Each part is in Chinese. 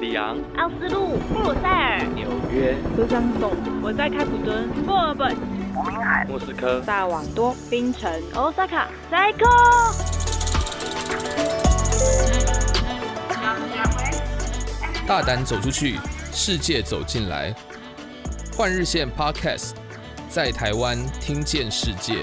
里昂、奥斯陆、布鲁塞尔、纽约、德江总，我在开普敦、墨尔本、伯明翰、莫斯科、萨瓦多、槟城、欧萨卡、塞科。大胆走出去，世界走进来。换日线 Podcast，在台湾听见世界。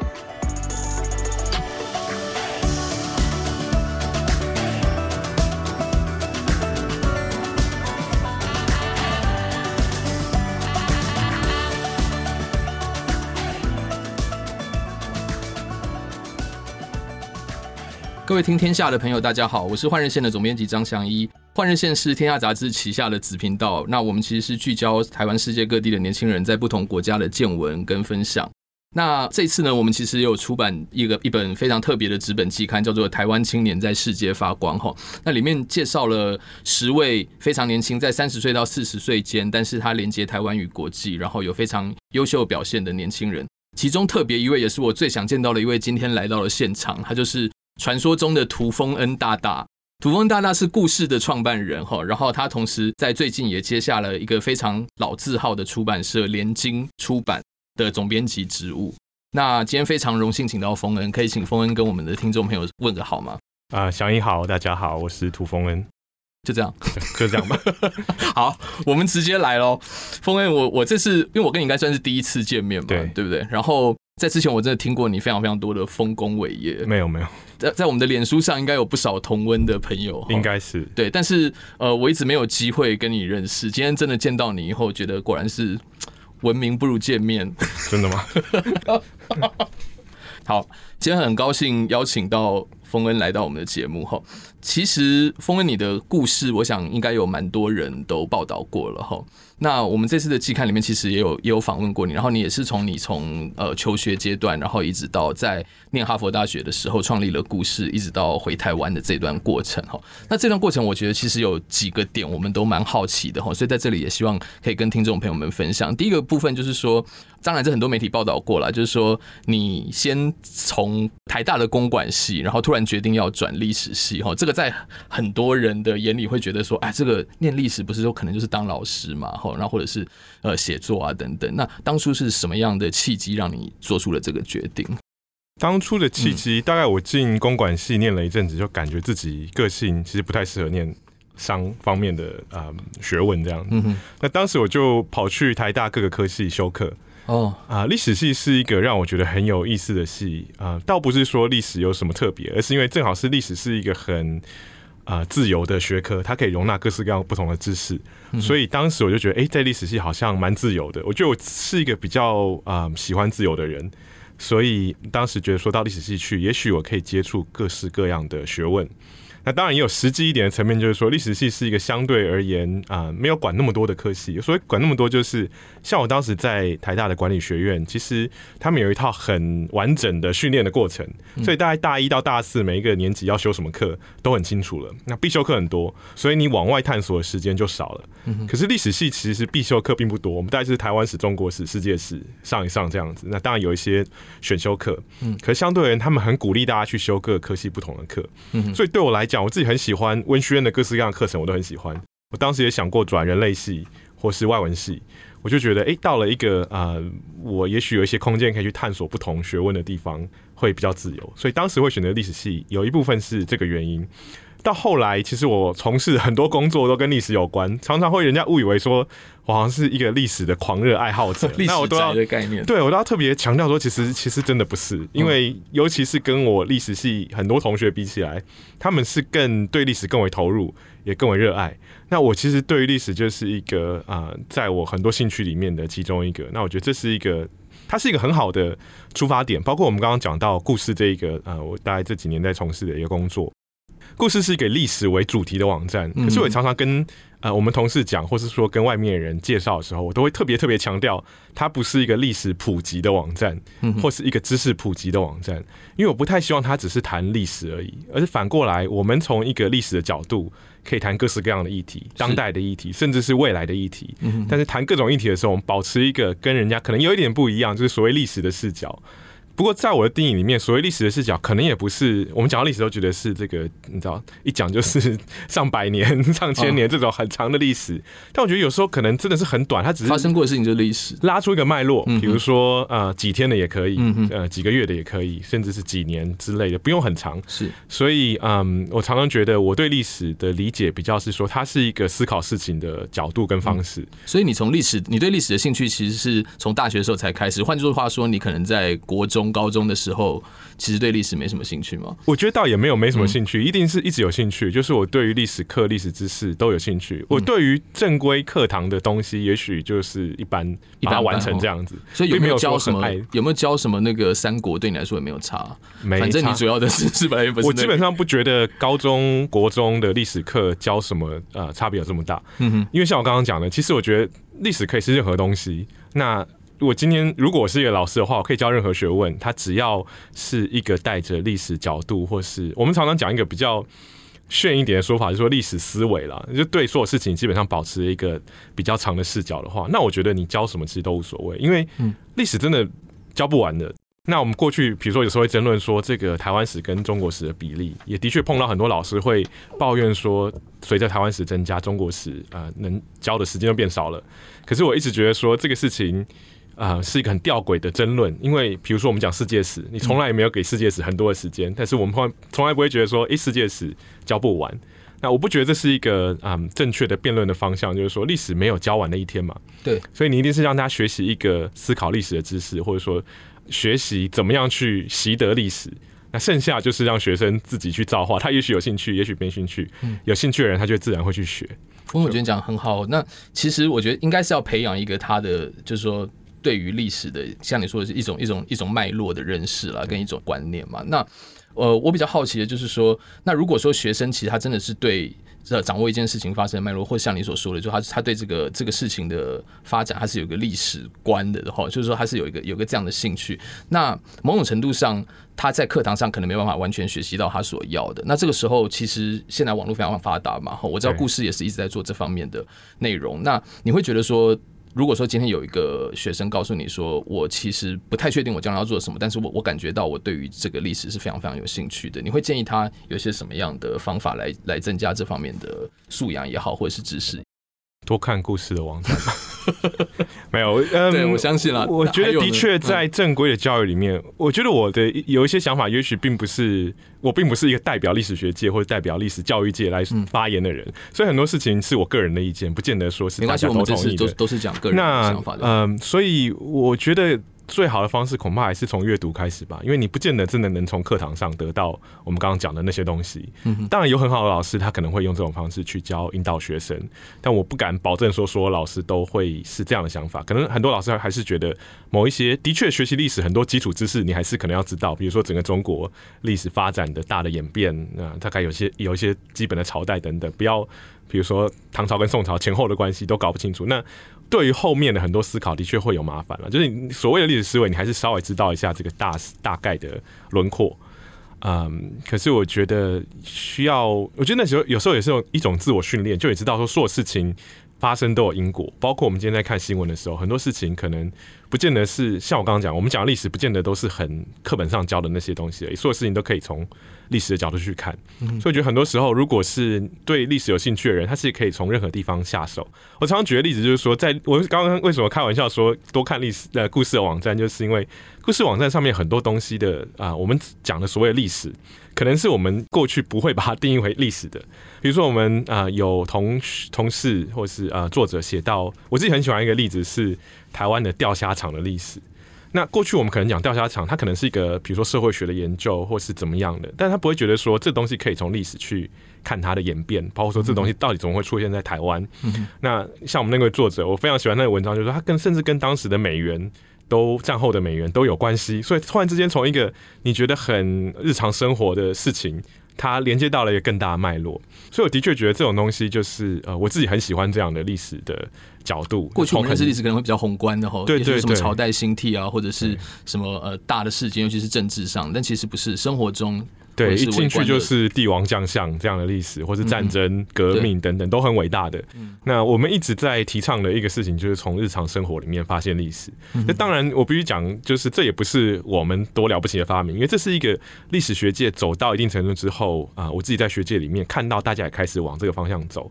各位听天下的朋友，大家好，我是换日线的总编辑张祥一。换日线是天下杂志旗下的子频道，那我们其实是聚焦台湾、世界各地的年轻人在不同国家的见闻跟分享。那这次呢，我们其实也有出版一个一本非常特别的纸本季刊，叫做《台湾青年在世界发光》哈。那里面介绍了十位非常年轻，在三十岁到四十岁间，但是他连接台湾与国际，然后有非常优秀表现的年轻人。其中特别一位，也是我最想见到的一位，今天来到了现场，他就是。传说中的涂丰恩大大，涂丰大大是故事的创办人哈，然后他同时在最近也接下了一个非常老字号的出版社联经出版的总编辑职务。那今天非常荣幸请到丰恩，可以请丰恩跟我们的听众朋友问个好吗？啊，小英好，大家好，我是涂丰恩，就这样，就这样吧。好，我们直接来喽。丰恩，我我这次因为我跟你应该算是第一次见面嘛，对，对不对？然后。在之前，我真的听过你非常非常多的丰功伟业。没有没有，在在我们的脸书上，应该有不少同温的朋友。应该是对，但是呃，我一直没有机会跟你认识。今天真的见到你以后，觉得果然是闻名不如见面。真的吗？好，今天很高兴邀请到丰恩来到我们的节目哈。其实丰恩你的故事，我想应该有蛮多人都报道过了哈。那我们这次的季刊里面，其实也有也有访问过你，然后你也是从你从呃求学阶段，然后一直到在念哈佛大学的时候创立了故事，一直到回台湾的这段过程哈。那这段过程，我觉得其实有几个点我们都蛮好奇的哈，所以在这里也希望可以跟听众朋友们分享。第一个部分就是说，当然这很多媒体报道过了，就是说你先从台大的公管系，然后突然决定要转历史系哈，这个在很多人的眼里会觉得说，哎，这个念历史不是说可能就是当老师嘛？哈然后或者是呃写作啊等等，那当初是什么样的契机让你做出了这个决定？当初的契机，大概我进公管系念了一阵子，就感觉自己个性其实不太适合念商方面的啊、呃、学问这样。嗯哼，那当时我就跑去台大各个科系修课。哦啊，历史系是一个让我觉得很有意思的系啊，倒不是说历史有什么特别，而是因为正好是历史是一个很。啊、呃，自由的学科，它可以容纳各式各样不同的知识，嗯、所以当时我就觉得，哎、欸，在历史系好像蛮自由的。我觉得我是一个比较啊、呃、喜欢自由的人，所以当时觉得说到历史系去，也许我可以接触各式各样的学问。那当然也有实际一点的层面，就是说历史系是一个相对而言啊、呃、没有管那么多的科系，所以管那么多就是像我当时在台大的管理学院，其实他们有一套很完整的训练的过程，所以大概大一到大四每一个年级要修什么课都很清楚了。那必修课很多，所以你往外探索的时间就少了。可是历史系其实必修课并不多，我们大概是台湾史、中国史、世界史上一上这样子。那当然有一些选修课，嗯可是相对而言，他们很鼓励大家去修各科系不同的课。嗯所以对我来讲，我自己很喜欢温学院的各式各样的课程，我都很喜欢。我当时也想过转人类系或是外文系，我就觉得，哎，到了一个啊、我也许有一些空间可以去探索不同学问的地方，会比较自由。所以当时会选择历史系，有一部分是这个原因。到后来，其实我从事很多工作都跟历史有关，常常会人家误以为说我好像是一个历史的狂热爱好者。那我都要的概念，对我都要特别强调说，其实其实真的不是，因为尤其是跟我历史系很多同学比起来，他们是更对历史更为投入，也更为热爱。那我其实对于历史就是一个啊、呃，在我很多兴趣里面的其中一个。那我觉得这是一个，它是一个很好的出发点。包括我们刚刚讲到故事这一个啊、呃，我大概这几年在从事的一个工作。故事是一个历史为主题的网站，可是我也常常跟呃我们同事讲，或是说跟外面的人介绍的时候，我都会特别特别强调，它不是一个历史普及的网站，或是一个知识普及的网站，因为我不太希望它只是谈历史而已，而是反过来，我们从一个历史的角度，可以谈各式各样的议题，当代的议题，甚至是未来的议题。但是谈各种议题的时候，我们保持一个跟人家可能有一点不一样，就是所谓历史的视角。不过在我的定义里面，所谓历史的视角，可能也不是我们讲到历史都觉得是这个，你知道，一讲就是上百年、上千年这种很长的历史。但我觉得有时候可能真的是很短，它只是发生过的事情就是历史，拉出一个脉络，比如说呃几天的也可以，呃几个月的也可以，甚至是几年之类的，不用很长。是，所以嗯，我常常觉得我对历史的理解比较是说，它是一个思考事情的角度跟方式。所以你从历史，你对历史的兴趣其实是从大学的时候才开始。换句话说，你可能在国中、高中的时候，其实对历史没什么兴趣吗？我觉得倒也没有没什么兴趣，一定是一直有兴趣。就是我对于历史课、历史知识都有兴趣。我对于正规课堂的东西，也许就是一般一般完成这样子。所以有没有教什么？有没有教什么？那个三国对你来说也没有差。没，反正你主要的是是本来不是。我基本上不觉得高中国中的历史课教什么呃差别有这么大。嗯哼，因为像我刚刚讲的，其实我觉得历史可以是任何东西。那我今天如果我是一个老师的话，我可以教任何学问。他只要是一个带着历史角度，或是我们常常讲一个比较炫一点的说法，就是说历史思维啦，就对所有事情基本上保持一个比较长的视角的话，那我觉得你教什么其实都无所谓，因为历史真的教不完的。那我们过去比如说有时候会争论说，这个台湾史跟中国史的比例，也的确碰到很多老师会抱怨说，随着台湾史增加，中国史呃能教的时间就变少了。可是我一直觉得说这个事情。啊、呃，是一个很吊诡的争论，因为比如说我们讲世界史，你从来也没有给世界史很多的时间，但是我们从从来不会觉得说，诶，世界史教不完。那我不觉得这是一个啊、嗯、正确的辩论的方向，就是说历史没有教完的一天嘛。对，所以你一定是让他学习一个思考历史的知识，或者说学习怎么样去习得历史。那剩下就是让学生自己去造化，他也许有兴趣，也许没兴趣。嗯，有兴趣的人，他就自然会去学。峰总觉得讲很好。那其实我觉得应该是要培养一个他的，就是说。对于历史的，像你说的是一种一种一种脉络的认识啦，跟一种观念嘛。那呃，我比较好奇的就是说，那如果说学生其实他真的是对呃掌握一件事情发生的脉络，或像你所说的，就他他对这个这个事情的发展，他是有个历史观的哈，就是说他是有一个有个这样的兴趣。那某种程度上，他在课堂上可能没办法完全学习到他所要的。那这个时候，其实现在网络非常发达嘛，哈，我知道故事也是一直在做这方面的内容。那你会觉得说？如果说今天有一个学生告诉你说，我其实不太确定我将来要做什么，但是我我感觉到我对于这个历史是非常非常有兴趣的，你会建议他有些什么样的方法来来增加这方面的素养也好，或者是知识？多看故事的网站，没有，嗯，对，我相信了。我觉得的确在正规的教育里面，我觉得我的有一些想法，也许并不是我并不是一个代表历史学界或者代表历史教育界来发言的人，所以很多事情是我个人的意见，不见得说是大家都同意的，都是讲个人的想法的。嗯，所以我觉得。最好的方式恐怕还是从阅读开始吧，因为你不见得真的能从课堂上得到我们刚刚讲的那些东西。当然有很好的老师，他可能会用这种方式去教引导学生，但我不敢保证说所有老师都会是这样的想法。可能很多老师还是觉得某一些的确学习历史很多基础知识，你还是可能要知道，比如说整个中国历史发展的大的演变啊，大概有些有一些基本的朝代等等，不要比如说唐朝跟宋朝前后的关系都搞不清楚那。对于后面的很多思考，的确会有麻烦了。就是所谓的历史思维，你还是稍微知道一下这个大大概的轮廓。嗯，可是我觉得需要，我觉得那时候有时候也是一种自我训练，就也知道说所有事情发生都有因果。包括我们今天在看新闻的时候，很多事情可能不见得是像我刚刚讲，我们讲的历史不见得都是很课本上教的那些东西而已，所有事情都可以从。历史的角度去看，所以我觉得很多时候，如果是对历史有兴趣的人，他是可以从任何地方下手。我常常举的例子，就是说，在我刚刚为什么开玩笑说多看历史的故事的网站，就是因为故事网站上面很多东西的啊，我们讲的所谓的历史，可能是我们过去不会把它定义为历史的。比如说，我们啊有同同事或是啊作者写到，我自己很喜欢一个例子是台湾的钓虾场的历史。那过去我们可能讲钓虾场，它可能是一个比如说社会学的研究，或是怎么样的，但他不会觉得说这东西可以从历史去看它的演变，包括说这东西到底怎么会出现在台湾。嗯、那像我们那位作者，我非常喜欢那个文章，就是说他跟甚至跟当时的美元都战后的美元都有关系，所以突然之间从一个你觉得很日常生活的事情。它连接到了一个更大的脉络，所以我的确觉得这种东西就是呃，我自己很喜欢这样的历史的角度。过去我们认识历史可能会比较宏观的哈，对对对，什么朝代兴替啊，或者是什么呃大的事件，尤其是政治上。但其实不是，生活中对，一进去就是帝王将相这样的历史，或是战争、嗯、革命等等都很伟大的。那我们一直在提倡的一个事情，就是从日常生活里面发现历史。那、嗯、当然，我必须讲，就是这也不是我们多了不起的发明，因为这是一个历史学界走到一定程度之后啊，我自己在学界里面看到大家也开始往这个方向走。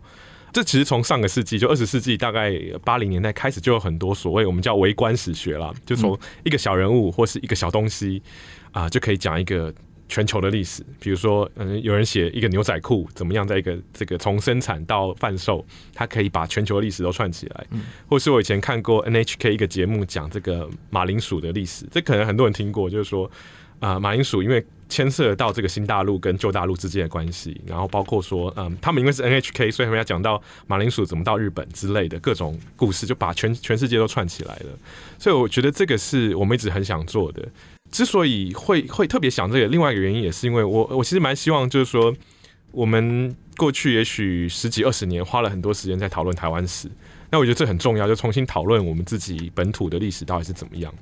这其实从上个世纪，就二十世纪大概八零年代开始，就有很多所谓我们叫微观史学了，就从一个小人物或是一个小东西啊，就可以讲一个全球的历史。比如说，嗯，有人写一个牛仔裤怎么样，在一个这个从生产到贩售，它可以把全球历史都串起来。或是我以前看过 NHK 一个节目讲这个马铃薯的历史，这可能很多人听过，就是说。啊，马铃薯因为牵涉到这个新大陆跟旧大陆之间的关系，然后包括说，嗯，他们因为是 NHK，所以他们要讲到马铃薯怎么到日本之类的各种故事，就把全全世界都串起来了。所以我觉得这个是我们一直很想做的。之所以会会特别想这个，另外一个原因也是因为我我其实蛮希望，就是说我们过去也许十几二十年花了很多时间在讨论台湾史，那我觉得这很重要，就重新讨论我们自己本土的历史到底是怎么样。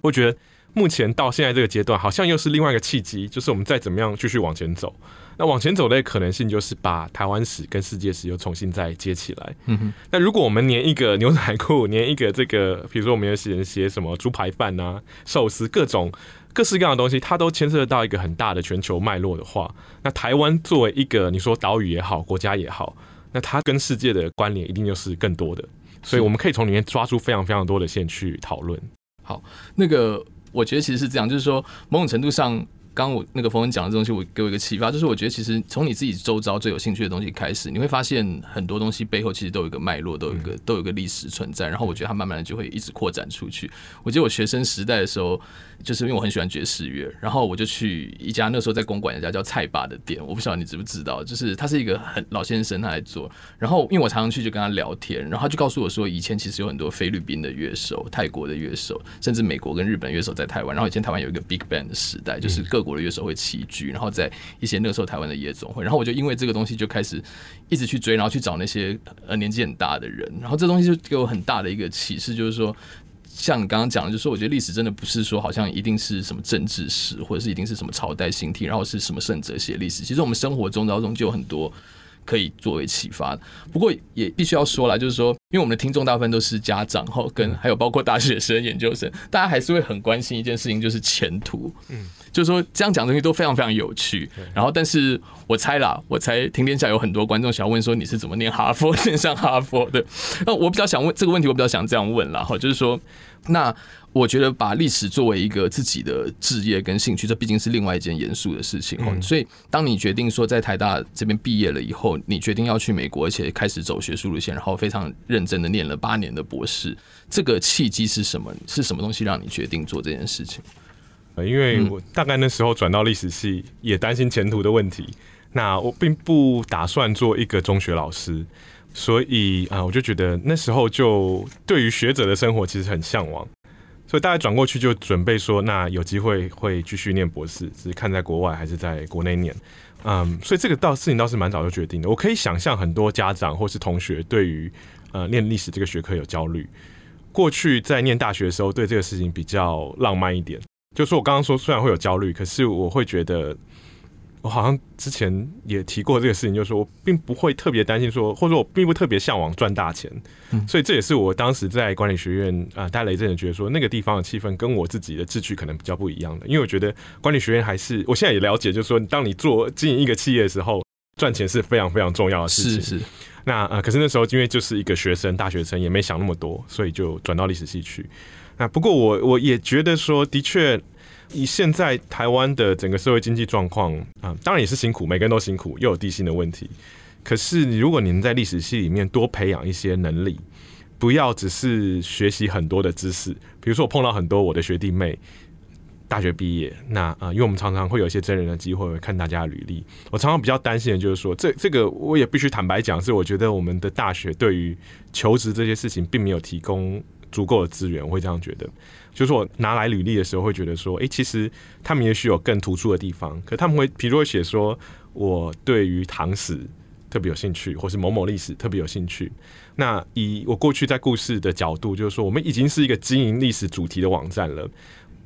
我觉得。目前到现在这个阶段，好像又是另外一个契机，就是我们再怎么样继续往前走，那往前走的可能性就是把台湾史跟世界史又重新再接起来。嗯哼。那如果我们连一个牛仔裤，连一个这个，比如说我们有些人写什么猪排饭啊、寿司，各种各式各样的东西，它都牵涉到一个很大的全球脉络的话，那台湾作为一个你说岛屿也好，国家也好，那它跟世界的关联一定就是更多的，所以我们可以从里面抓出非常非常多的线去讨论。好，那个。我觉得其实是这样，就是说，某种程度上。刚刚我那个冯文讲的东西，我给我一个启发，就是我觉得其实从你自己周遭最有兴趣的东西开始，你会发现很多东西背后其实都有一个脉络，都有一个都有一个历史存在。然后我觉得它慢慢的就会一直扩展出去。我记得我学生时代的时候，就是因为我很喜欢爵士乐，然后我就去一家那时候在公馆一家叫菜霸的店，我不晓得你知不知道，就是他是一个很老先生，他来做。然后因为我常常去就跟他聊天，然后他就告诉我说，以前其实有很多菲律宾的乐手、泰国的乐手，甚至美国跟日本乐手在台湾。然后以前台湾有一个 Big Band 的时代，就是各国的乐手会齐。聚，然后在一些那个时候台湾的夜总会，然后我就因为这个东西就开始一直去追，然后去找那些呃年纪很大的人，然后这东西就给我很大的一个启示，就是说，像你刚刚讲的，就是说我觉得历史真的不是说好像一定是什么政治史，或者是一定是什么朝代兴替，然后是什么圣者写历史，其实我们生活中当中就有很多。可以作为启发，不过也必须要说了，就是说，因为我们的听众大部分都是家长，后跟还有包括大学生、研究生，大家还是会很关心一件事情，就是前途。嗯，就是说这样讲的东西都非常非常有趣。然后，但是我猜啦，我猜听天下有很多观众想要问说，你是怎么念哈佛、念上哈佛的？那我比较想问这个问题，我比较想这样问啦，哈，就是说，那。我觉得把历史作为一个自己的职业跟兴趣，这毕竟是另外一件严肃的事情。嗯。所以，当你决定说在台大这边毕业了以后，你决定要去美国，而且开始走学术路线，然后非常认真的念了八年的博士，这个契机是什么？是什么东西让你决定做这件事情？因为我大概那时候转到历史系，也担心前途的问题。那我并不打算做一个中学老师，所以啊，我就觉得那时候就对于学者的生活其实很向往。所以大家转过去就准备说，那有机会会继续念博士，只是看在国外还是在国内念。嗯，所以这个倒事情倒是蛮早就决定的。我可以想象很多家长或是同学对于呃念历史这个学科有焦虑。过去在念大学的时候，对这个事情比较浪漫一点，就是我刚刚说虽然会有焦虑，可是我会觉得。我好像之前也提过这个事情，就是说我并不会特别担心说，或者说我并不特别向往赚大钱，所以这也是我当时在管理学院啊待了一阵子，觉得说那个地方的气氛跟我自己的志趣可能比较不一样的，因为我觉得管理学院还是我现在也了解，就是说当你做经营一个企业的时候，赚钱是非常非常重要的事情。是是。那呃，可是那时候因为就是一个学生，大学生也没想那么多，所以就转到历史系去。那不过我我也觉得说，的确。以现在台湾的整个社会经济状况啊，当然也是辛苦，每个人都辛苦，又有地心的问题。可是，如果你能在历史系里面多培养一些能力，不要只是学习很多的知识。比如说，我碰到很多我的学弟妹，大学毕业，那啊，因为我们常常会有一些真人的机会看大家的履历，我常常比较担心的就是说，这这个我也必须坦白讲，是我觉得我们的大学对于求职这些事情并没有提供足够的资源，我会这样觉得。就是我拿来履历的时候，会觉得说，诶，其实他们也许有更突出的地方，可他们会，比如会写说，我对于唐史特别有兴趣，或是某某历史特别有兴趣。那以我过去在故事的角度，就是说，我们已经是一个经营历史主题的网站了，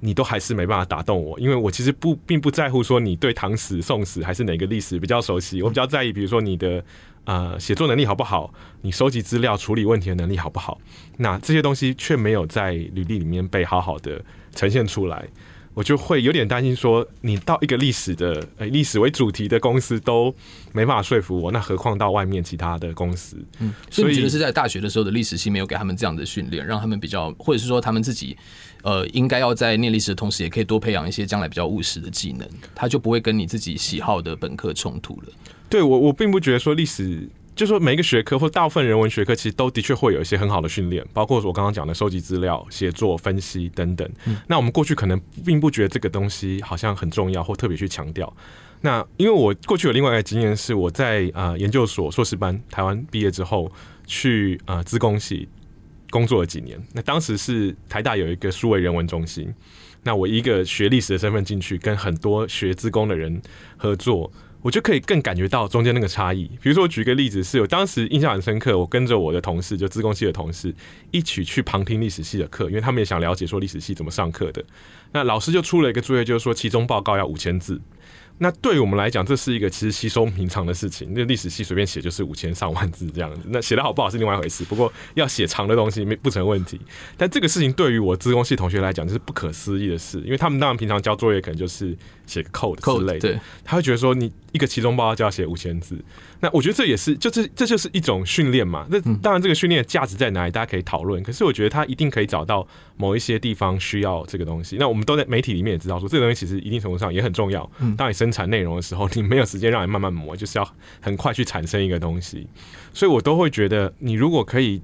你都还是没办法打动我，因为我其实不并不在乎说你对唐史、宋史还是哪个历史比较熟悉，我比较在意，比如说你的呃写作能力好不好，你收集资料、处理问题的能力好不好。那这些东西却没有在履历里面被好好的呈现出来。我就会有点担心，说你到一个历史的呃历史为主题的公司都没办法说服我，那何况到外面其他的公司？嗯，所以你觉得是在大学的时候的历史系没有给他们这样的训练，让他们比较，或者是说他们自己呃应该要在念历史的同时，也可以多培养一些将来比较务实的技能，它就不会跟你自己喜好的本科冲突了。对我，我并不觉得说历史。就说每一个学科或大部分人文学科，其实都的确会有一些很好的训练，包括我刚刚讲的收集资料、写作、分析等等。那我们过去可能并不觉得这个东西好像很重要，或特别去强调。那因为我过去有另外一个经验，是我在啊研究所硕士班台湾毕业之后，去啊资工系工作了几年。那当时是台大有一个数位人文中心，那我一个学历史的身份进去，跟很多学资工的人合作。我就可以更感觉到中间那个差异。比如说，我举个例子，是我当时印象很深刻，我跟着我的同事，就资工系的同事，一起去旁听历史系的课，因为他们也想了解说历史系怎么上课的。那老师就出了一个作业，就是说期中报告要五千字。那对于我们来讲，这是一个其实稀松平常的事情。那历史系随便写就是五千上万字这样子，那写得好不好是另外一回事。不过要写长的东西没不成问题。但这个事情对于我资工系同学来讲，就是不可思议的事，因为他们当然平常交作业可能就是写个 code 之类的，对，他会觉得说你一个期中报告就要写五千字。那我觉得这也是，就这这就是一种训练嘛。那当然，这个训练的价值在哪里，大家可以讨论。可是我觉得他一定可以找到某一些地方需要这个东西。那我们都在媒体里面也知道说，这个东西其实一定程度上也很重要。当你生产内容的时候，你没有时间让你慢慢磨，就是要很快去产生一个东西。所以我都会觉得，你如果可以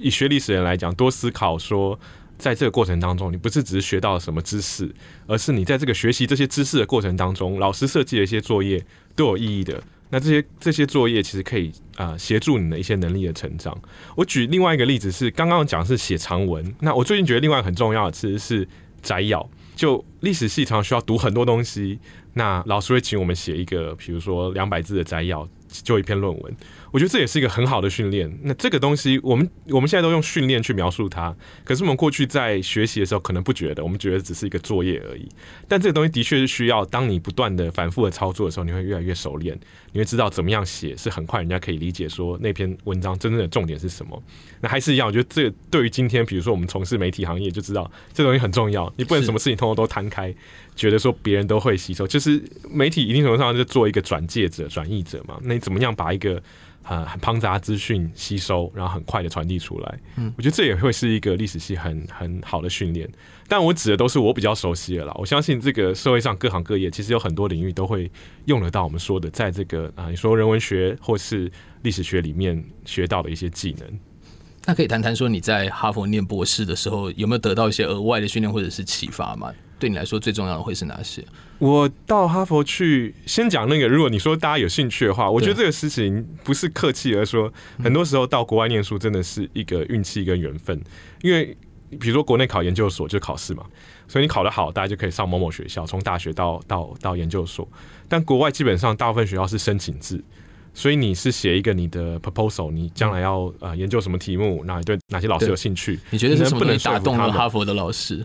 以学历史人来讲，多思考说，在这个过程当中，你不是只是学到了什么知识，而是你在这个学习这些知识的过程当中，老师设计的一些作业都有意义的。那这些这些作业其实可以啊协助你的一些能力的成长。我举另外一个例子是，刚刚讲是写长文。那我最近觉得另外很重要的其实是摘要。就历史系常常需要读很多东西，那老师会请我们写一个，比如说两百字的摘要。就一篇论文，我觉得这也是一个很好的训练。那这个东西，我们我们现在都用训练去描述它，可是我们过去在学习的时候，可能不觉得，我们觉得只是一个作业而已。但这个东西的确是需要，当你不断的反复的操作的时候，你会越来越熟练，你会知道怎么样写是很快人家可以理解，说那篇文章真正的重点是什么。那还是一样，我觉得这对于今天，比如说我们从事媒体行业，就知道这东西很重要。你不能什么事情通通都摊开。觉得说别人都会吸收，就是媒体一定程度上就做一个转介者、转译者嘛。那你怎么样把一个呃很庞杂资讯吸收，然后很快的传递出来？嗯，我觉得这也会是一个历史系很很好的训练。但我指的都是我比较熟悉的啦。我相信这个社会上各行各业其实有很多领域都会用得到我们说的，在这个啊、呃，你说人文学或是历史学里面学到的一些技能。那可以谈谈说你在哈佛念博士的时候有没有得到一些额外的训练或者是启发吗？对你来说最重要的会是哪些？我到哈佛去，先讲那个。如果你说大家有兴趣的话，我觉得这个事情不是客气而说，很多时候到国外念书真的是一个运气跟缘分。因为比如说国内考研究所就考试嘛，所以你考得好，大家就可以上某某学校，从大学到到到研究所。但国外基本上大部分学校是申请制，所以你是写一个你的 proposal，你将来要呃研究什么题目，哪对哪些老师有兴趣？你觉得是什么能打动了哈佛的老师？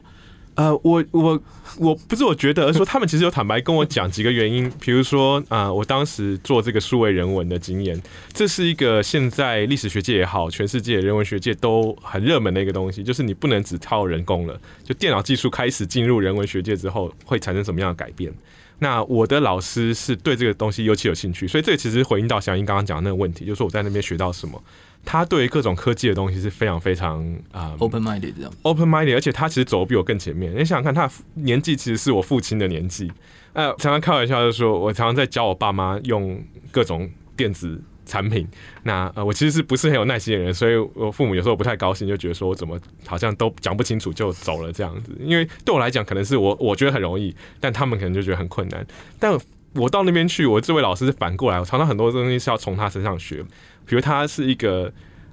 呃，我我我不是我觉得，而说他们其实有坦白跟我讲几个原因，比如说啊、我当时做这个数位人文的经验，这是一个现在历史学界也好，全世界人文学界都很热门的一个东西，就是你不能只靠人工了，就电脑技术开始进入人文学界之后，会产生什么样的改变？那我的老师是对这个东西尤其有兴趣，所以这其实回应到祥英刚刚讲的那个问题，就是说我在那边学到什么。他对于各种科技的东西是非常非常啊、um, open minded 这样，open minded，而且他其实走的比我更前面。你想想看，他年纪其实是我父亲的年纪。呃，常常开玩笑就说，我常常在教我爸妈用各种电子产品。那呃，我其实是不是很有耐心的人，所以我父母有时候不太高兴，就觉得说我怎么好像都讲不清楚就走了这样子。因为对我来讲，可能是我我觉得很容易，但他们可能就觉得很困难。但我到那边去，我这位老师是反过来，我常常很多东西是要从他身上学。比如他是一个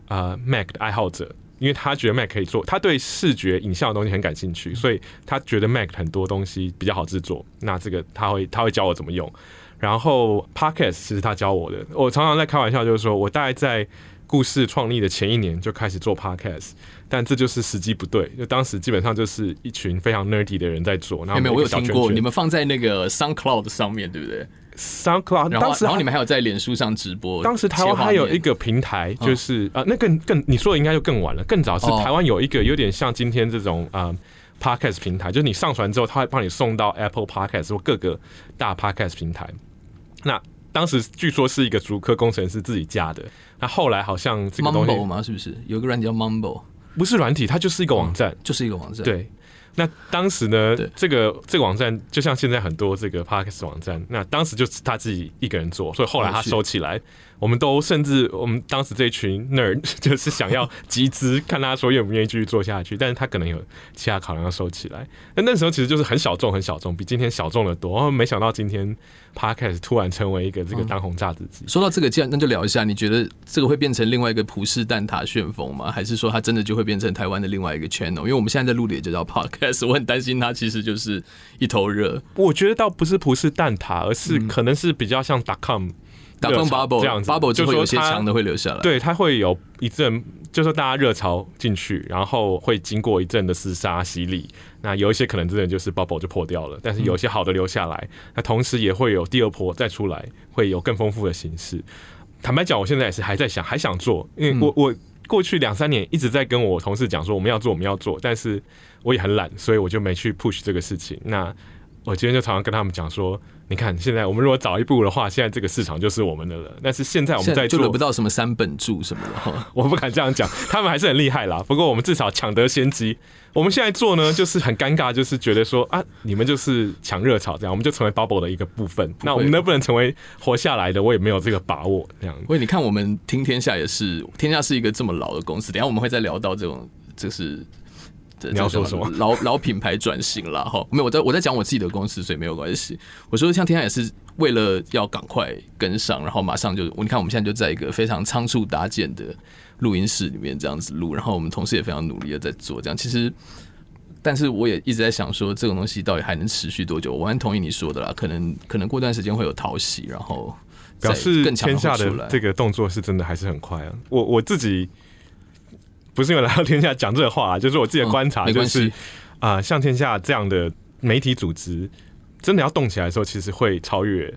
呃 Mac 的爱好者，因为他觉得 Mac 可以做，他对视觉影像的东西很感兴趣，所以他觉得 Mac 很多东西比较好制作。那这个他会他会教我怎么用。然后 Podcast 其实他教我的，我常常在开玩笑，就是说我大概在故事创立的前一年就开始做 podcast，但这就是时机不对，就当时基本上就是一群非常 nerdy 的人在做。然后没有，我有听过你们放在那个 SoundCloud 上面对不对？SoundCloud，然后然后你们还有在脸书上直播。当时台湾还有一个平台，就是啊、嗯呃，那更更你说的应该就更晚了，更早是台湾有一个有点像今天这种啊。呃 Podcast 平台，就是你上传之后，它会帮你送到 Apple Podcast 或各个大 Podcast 平台。那当时据说是一个主科工程师自己加的，那后来好像这个东西吗？是不是有个软体叫 Mumble？不是软体，它就是一个网站，嗯、就是一个网站。对。那当时呢，这个这个网站就像现在很多这个 Podcast 网站，那当时就是他自己一个人做，所以后来他收起来。我们都甚至我们当时这群 nerd 就是想要集资，看他说愿不愿意继续做下去，但是他可能有其他考量要收起来。那那时候其实就是很小众，很小众，比今天小众的多。然后没想到今天 Podcast 突然成为一个这个当红炸子鸡。说到这个，既然那就聊一下，你觉得这个会变成另外一个普世蛋挞旋风吗？还是说它真的就会变成台湾的另外一个 channel？因为我们现在在录的也就叫 Podcast，我很担心它其实就是一头热。我觉得倒不是普世蛋挞，而是可能是比较像 .com。打崩 bubble 这样子，bubble 就会有些强的会留下来。对，它会有一阵，就是大家热潮进去，然后会经过一阵的厮杀洗礼。那有一些可能真的就是 bubble 就破掉了，但是有一些好的留下来。嗯、那同时也会有第二波再出来，会有更丰富的形式。坦白讲，我现在也是还在想，还想做，因为我我过去两三年一直在跟我同事讲说我们要做，我们要做，但是我也很懒，所以我就没去 push 这个事情。那我今天就常常跟他们讲说。你看，现在我们如果早一步的话，现在这个市场就是我们的了。但是现在我们在做，就轮不到什么三本柱什么的。我不敢这样讲，他们还是很厉害啦。不过我们至少抢得先机。我们现在做呢，就是很尴尬，就是觉得说啊，你们就是抢热潮这样，我们就成为 bubble 的一个部分。那我们能不能成为活下来的，我也没有这个把握。这样，因为你看，我们听天下也是，天下是一个这么老的公司。等下我们会再聊到这种，就是。你要说什么？老老品牌转型了哈，没有，我在我在讲我自己的公司，所以没有关系。我说像天下也是为了要赶快跟上，然后马上就你看我们现在就在一个非常仓促搭建的录音室里面这样子录，然后我们同事也非常努力的在做这样。其实，但是我也一直在想说，这种东西到底还能持续多久？我完全同意你说的啦，可能可能过段时间会有讨喜，然后表示天下的这个动作是真的还是很快啊。我我自己。不是因为来到天下讲这个话啊，就是我自己的观察，就是啊、呃，像天下这样的媒体组织，真的要动起来的时候，其实会超越。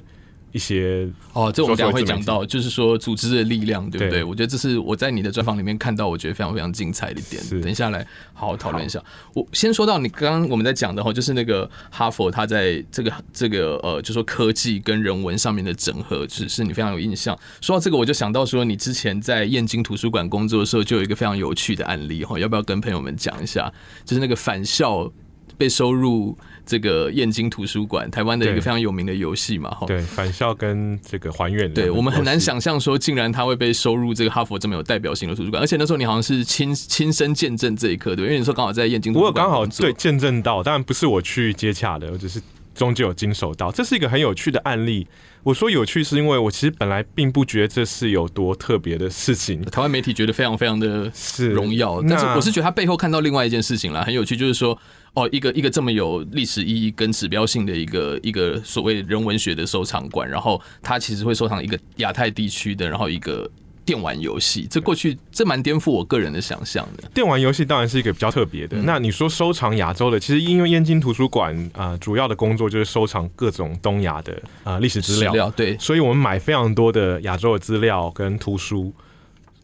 一些哦，这我们等下会讲到，就是说组织的力量，对不对？对，我觉得这是我在你的专访里面看到，我觉得非常非常精彩的一点。等一下来好好讨论一下。我先说到你刚刚我们在讲的哈，就是那个哈佛，他在这个这个呃，就说科技跟人文上面的整合，只是你非常有印象。说到这个，我就想到说，你之前在燕京图书馆工作的时候，就有一个非常有趣的案例哈，要不要跟朋友们讲一下？就是那个返校被收入。这个燕京图书馆，台湾的一个非常有名的游戏嘛，哈。对，返校跟这个还愿。对，我们很难想象说，竟然他会被收入这个哈佛这么有代表性的图书馆，而且那时候你好像是亲亲身见证这一刻，对，因为你说刚好在燕京图书馆，我刚好对见证到，当然不是我去接洽的，我只是终究有经手到。这是一个很有趣的案例。我说有趣，是因为我其实本来并不觉得这是有多特别的事情，台湾媒体觉得非常非常的荣耀，但是我是觉得他背后看到另外一件事情啦，很有趣，就是说。哦，一个一个这么有历史意义跟指标性的一个一个所谓人文学的收藏馆，然后它其实会收藏一个亚太地区的，然后一个电玩游戏，这过去这蛮颠覆我个人的想象的。电玩游戏当然是一个比较特别的。那你说收藏亚洲的，其实因为燕京图书馆啊、呃，主要的工作就是收藏各种东亚的啊历史资料，对，所以我们买非常多的亚洲的资料跟图书。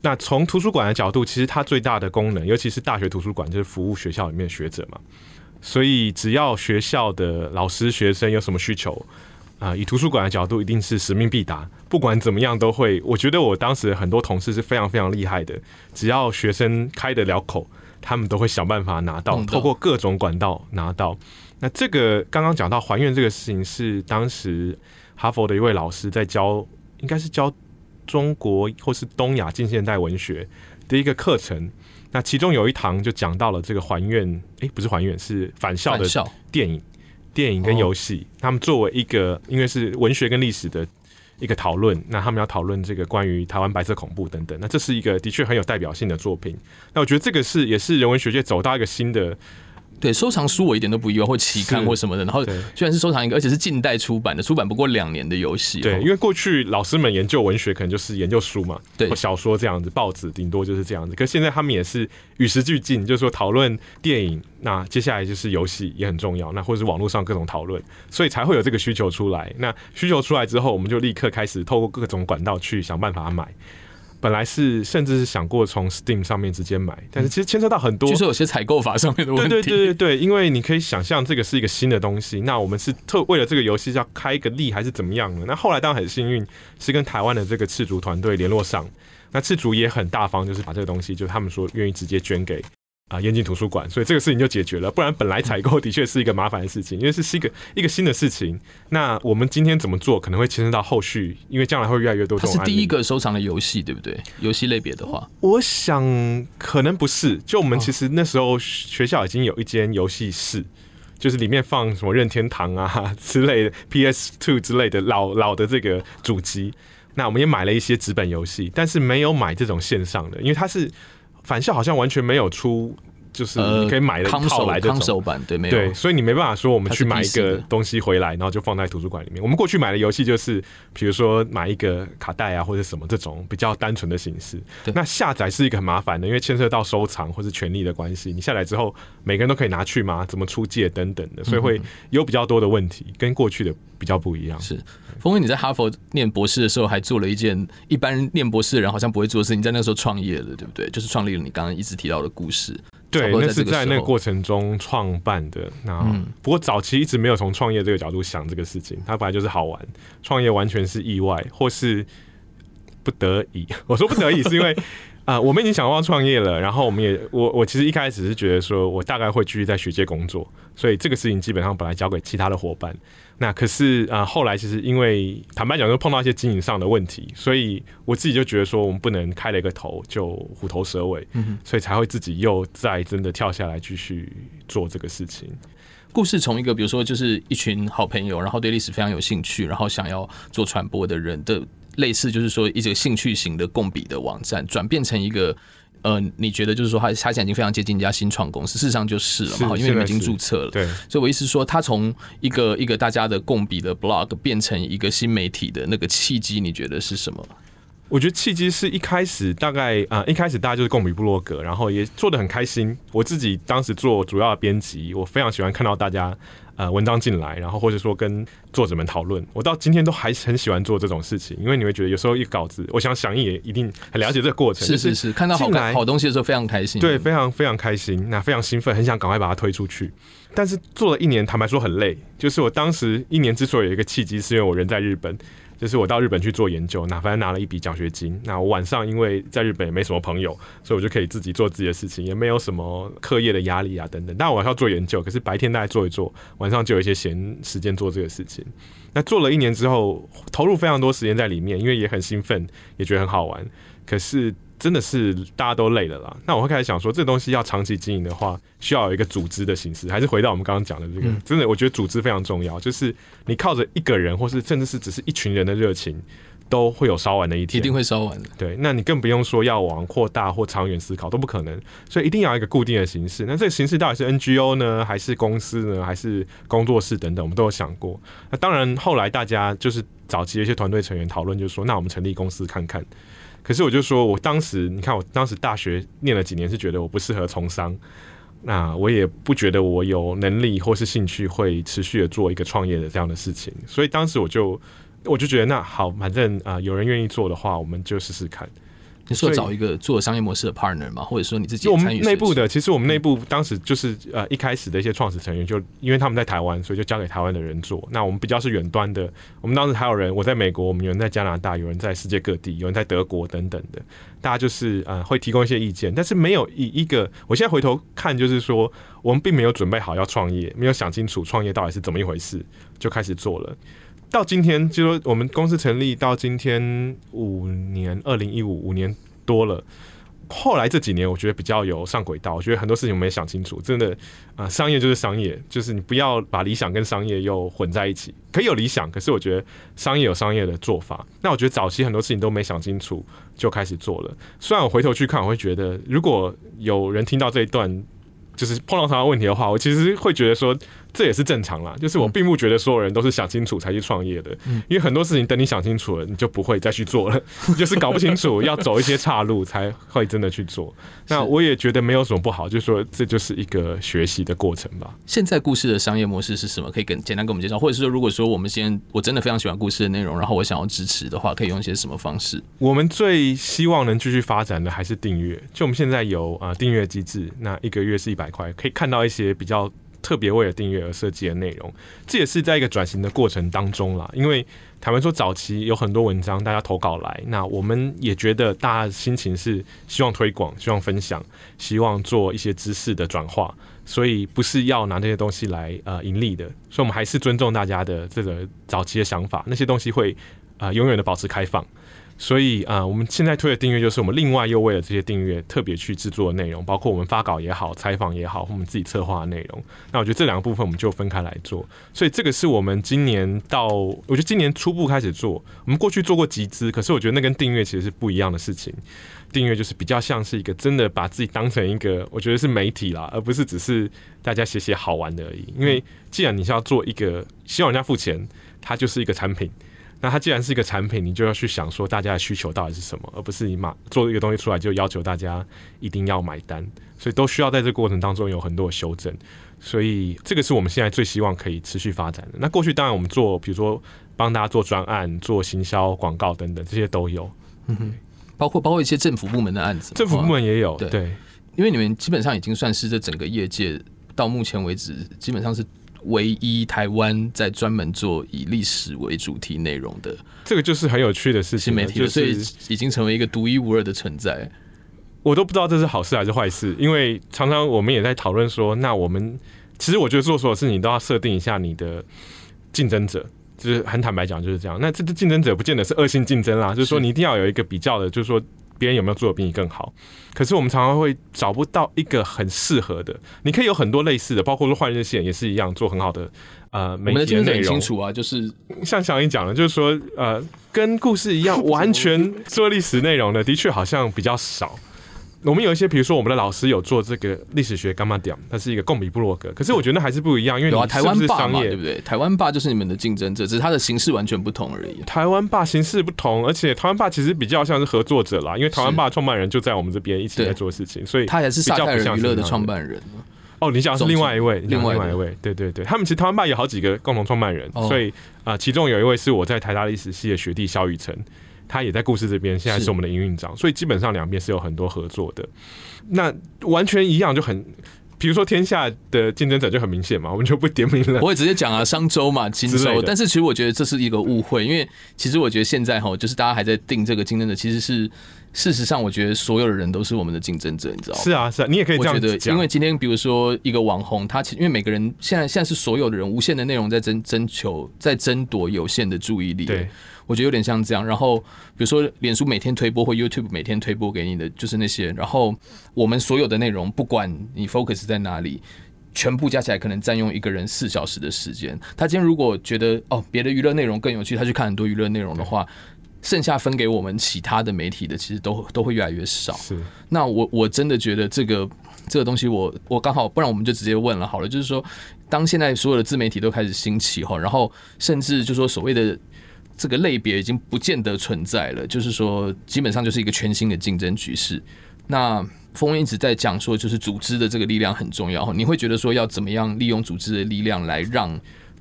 那从图书馆的角度，其实它最大的功能，尤其是大学图书馆，就是服务学校里面的学者嘛。所以，只要学校的老师、学生有什么需求，啊、呃，以图书馆的角度，一定是使命必达。不管怎么样，都会。我觉得我当时很多同事是非常非常厉害的，只要学生开得了口，他们都会想办法拿到，透过各种管道拿到。那这个刚刚讲到还愿这个事情，是当时哈佛的一位老师在教，应该是教中国或是东亚近现代文学的一个课程。那其中有一堂就讲到了这个还愿，哎、欸，不是还愿，是返校的电影、电影跟游戏。他们作为一个，因为是文学跟历史的一个讨论，那他们要讨论这个关于台湾白色恐怖等等。那这是一个的确很有代表性的作品。那我觉得这个是也是人文学界走到一个新的对，收藏书我一点都不意外，或期刊或什么的。然后居然是收藏一个，而且是近代出版的，出版不过两年的游戏。对，因为过去老师们研究文学，可能就是研究书嘛，对，小说这样子，报纸顶多就是这样子。可现在他们也是与时俱进，就是说讨论电影，那接下来就是游戏也很重要，那或者是网络上各种讨论，所以才会有这个需求出来。那需求出来之后，我们就立刻开始透过各种管道去想办法买。本来是甚至是想过从 Steam 上面直接买，但是其实牵涉到很多，就是有些采购法上面的问题。对对对对对，因为你可以想象这个是一个新的东西，那我们是特为了这个游戏要开一个例还是怎么样呢？那后来当然很幸运，是跟台湾的这个赤足团队联络上，那赤足也很大方，就是把这个东西，就是他们说愿意直接捐给。啊，燕京图书馆，所以这个事情就解决了。不然本来采购的确是一个麻烦的事情，因为是是一个一个新的事情。那我们今天怎么做，可能会牵涉到后续，因为将来会越来越多。它是第一个收藏的游戏，对不对？游戏类别的话，我想可能不是。就我们其实那时候学校已经有一间游戏室，就是里面放什么任天堂啊 之类的，PS Two 之类的老老的这个主机。那我们也买了一些纸本游戏，但是没有买这种线上的，因为它是。返校好像完全没有出，就是你可以买的套来的康手版，对，没有对，所以你没办法说我们去买一个东西回来，然后就放在图书馆里面。我们过去买的游戏就是，比如说买一个卡带啊，或者什么这种比较单纯的形式。那下载是一个很麻烦的，因为牵涉到收藏或是权利的关系。你下载之后，每个人都可以拿去吗？怎么出借等等的，所以会有比较多的问题，跟过去的比较不一样。是。峰威，你在哈佛念博士的时候，还做了一件一般念博士的人好像不会做的事情，在那个时候创业了，对不对？就是创立了你刚刚一直提到的故事。对，那是在那个过程中创办的。那不过早期一直没有从创业这个角度想这个事情，它本来就是好玩。创业完全是意外，或是不得已。我说不得已是因为啊、呃，我们已经想要创业了。然后我们也，我我其实一开始是觉得说我大概会继续在学界工作，所以这个事情基本上本来交给其他的伙伴。那可是啊、呃，后来其实因为坦白讲，就碰到一些经营上的问题，所以我自己就觉得说，我们不能开了一个头就虎头蛇尾，嗯，所以才会自己又再真的跳下来继续做这个事情。故事从一个比如说就是一群好朋友，然后对历史非常有兴趣，然后想要做传播的人的类似，就是说一个兴趣型的共比的网站，转变成一个。呃，你觉得就是说，他他现在已经非常接近一家新创公司，事实上就是了嘛，因为你们已经注册了。对，所以我意思是说，他从一个一个大家的共比的 blog 变成一个新媒体的那个契机，你觉得是什么？我觉得契机是一开始大概啊、呃，一开始大家就是共比部落格，然后也做的很开心。我自己当时做主要的编辑，我非常喜欢看到大家。呃，文章进来，然后或者说跟作者们讨论，我到今天都还很喜欢做这种事情，因为你会觉得有时候一稿子，我想响应也一定很了解这个过程，是是是，看到好好东西的时候非常开心，对，非常非常开心，那非常兴奋，很想赶快把它推出去。但是做了一年，坦白说很累，就是我当时一年之所以有一个契机，是因为我人在日本。就是我到日本去做研究，那反正拿了一笔奖学金。那我晚上因为在日本也没什么朋友，所以我就可以自己做自己的事情，也没有什么课业的压力啊等等。但我还要做研究，可是白天大概做一做，晚上就有一些闲时间做这个事情。那做了一年之后，投入非常多时间在里面，因为也很兴奋，也觉得很好玩。可是。真的是大家都累了啦。那我会开始想说，这东西要长期经营的话，需要有一个组织的形式。还是回到我们刚刚讲的这个，真的，我觉得组织非常重要。就是你靠着一个人，或是甚至是只是一群人的热情，都会有烧完的一天。一定会烧完的。对，那你更不用说要往扩大或长远思考，都不可能。所以一定要一个固定的形式。那这个形式到底是 NGO 呢，还是公司呢，还是工作室等等，我们都有想过。那当然，后来大家就是早期的一些团队成员讨论，就是说，那我们成立公司看看。可是我就说，我当时你看，我当时大学念了几年，是觉得我不适合从商，那我也不觉得我有能力或是兴趣会持续的做一个创业的这样的事情，所以当时我就我就觉得，那好，反正啊、有人愿意做的话，我们就试试看。你说找一个做商业模式的 partner 嘛？或者说你自己？我们内部的，其实我们内部当时就是呃一开始的一些创始成员，就因为他们在台湾，所以就交给台湾的人做。那我们比较是远端的，我们当时还有人，我在美国，我们有人在加拿大，有人在世界各地，有人在德国等等的，大家就是呃会提供一些意见，但是没有一一个。我现在回头看，就是说我们并没有准备好要创业，没有想清楚创业到底是怎么一回事，就开始做了。到今天，就说我们公司成立到今天五年，二零一五五年。多了，后来这几年我觉得比较有上轨道。我觉得很多事情我没想清楚，真的啊、商业就是商业，就是你不要把理想跟商业又混在一起。可以有理想，可是我觉得商业有商业的做法。那我觉得早期很多事情都没想清楚就开始做了。虽然我回头去看，我会觉得如果有人听到这一段就是碰到同样问题的话，我其实会觉得说。这也是正常啦，就是我并不觉得所有人都是想清楚才去创业的，因为很多事情等你想清楚了，你就不会再去做了，你 就是搞不清楚，要走一些岔路才会真的去做。那我也觉得没有什么不好，就是说这就是一个学习的过程吧。现在故事的商业模式是什么？可以跟简单跟我们介绍，或者是说，如果说我们现在我真的非常喜欢故事的内容，然后我想要支持的话，可以用一些什么方式？我们最希望能继续发展的还是订阅，就我们现在有啊订阅机制，那一个月是一百块，可以看到一些比较。特别为了订阅而设计的内容，这也是在一个转型的过程当中啦。因为坦白说，早期有很多文章大家投稿来，那我们也觉得大家心情是希望推广、希望分享、希望做一些知识的转化，所以不是要拿这些东西来呃盈利的。所以我们还是尊重大家的这个早期的想法，那些东西会、呃、永远的保持开放。所以啊、我们现在推的订阅就是我们另外又为了这些订阅特别去制作的内容，包括我们发稿也好、采访也好，我们自己策划的内容。那我觉得这两个部分我们就分开来做。所以这个是我们今年到，我觉得今年初步开始做。我们过去做过集资，可是我觉得那跟订阅其实是不一样的事情。订阅就是比较像是一个真的把自己当成一个，我觉得是媒体啦，而不是只是大家写写好玩的而已。因为既然你是要做一个希望人家付钱，它就是一个产品。那它既然是一个产品，你就要去想说大家的需求到底是什么，而不是你马做一个东西出来就要求大家一定要买单，所以都需要在这个过程当中有很多的修正。所以这个是我们现在最希望可以持续发展的。那过去当然我们做，比如说帮大家做专案、做行销、广告等等，这些都有。嗯哼，包括包括一些政府部门的案子，政府部门也有。对，对，因为你们基本上已经算是这整个业界到目前为止基本上是。唯一台湾在专门做以历史为主题内容的，这个就是很有趣的事情。新媒体，所以已经成为一个独一无二的存在。我都不知道这是好事还是坏事，因为常常我们也在讨论说，那我们其实我觉得做所有事情都要设定一下你的竞争者，就是很坦白讲就是这样。那这个竞争者不见得是恶性竞争啦，就是说你一定要有一个比较的，就是说。别人有没有做的比你更好？可是我们常常会找不到一个很适合的。你可以有很多类似的，包括说换日线也是一样做很好的呃媒体的内容。很清楚啊，就是像小英讲的，就是说呃跟故事一样 完全做历史内容的，的确好像比较少。我们有一些，比如说我们的老师有做这个历史学干嘛点，它是一个共笔部落格。可是我觉得那还是不一样，因为你是不是商业，对不对？台湾霸就是你们的竞争者，只是它的形式完全不同而已。台湾霸形式不同，而且台湾霸其实比较像是合作者啦，因为台湾霸创办人就在我们这边一起在做事情，所以他也是萨泰尔娱乐的创办人。哦，你讲是另外一位，另外一位，对对对，他们其实台湾霸有好几个共同创办人，所以啊，其中有一位是我在台大历史系的学弟肖雨辰。他也在故事这边，现在是我们的营运长，所以基本上两边是有很多合作的。那完全一样就很，比如说天下的竞争者就很明显嘛，我们就不点名了。我会直接讲啊，商周嘛，荆州。但是其实我觉得这是一个误会，因为其实我觉得现在哈，就是大家还在定这个竞争者，其实是事实上，我觉得所有的人都是我们的竞争者，你知道吗？是啊，是啊，你也可以这样讲。因为今天比如说一个网红，他其实因为每个人现在现在是所有的人无限的内容在争争求，在争夺有限的注意力。对。我觉得有点像这样，然后比如说，脸书每天推播或 YouTube 每天推播给你的就是那些，然后我们所有的内容，不管你 focus 在哪里，全部加起来可能占用一个人四小时的时间。他今天如果觉得哦别的娱乐内容更有趣，他去看很多娱乐内容的话，剩下分给我们其他的媒体的，其实都都会越来越少。是，那我我真的觉得这个这个东西我，我我刚好，不然我们就直接问了好了，就是说，当现在所有的自媒体都开始兴起哈，然后甚至就说所谓的。这个类别已经不见得存在了，就是说，基本上就是一个全新的竞争局势。那风一直在讲说，就是组织的这个力量很重要。你会觉得说，要怎么样利用组织的力量来让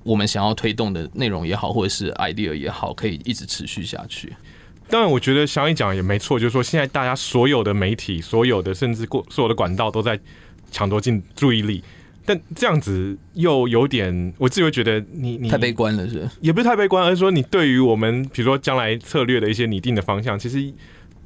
我们想要推动的内容也好，或者是 idea 也好，可以一直持续下去？当然，我觉得翔一讲也没错，就是说，现在大家所有的媒体、所有的甚至过所有的管道都在抢夺进注意力。但这样子又有点，我自己会觉得你你太悲观了，是？也不是太悲观，而是说你对于我们比如说将来策略的一些拟定的方向，其实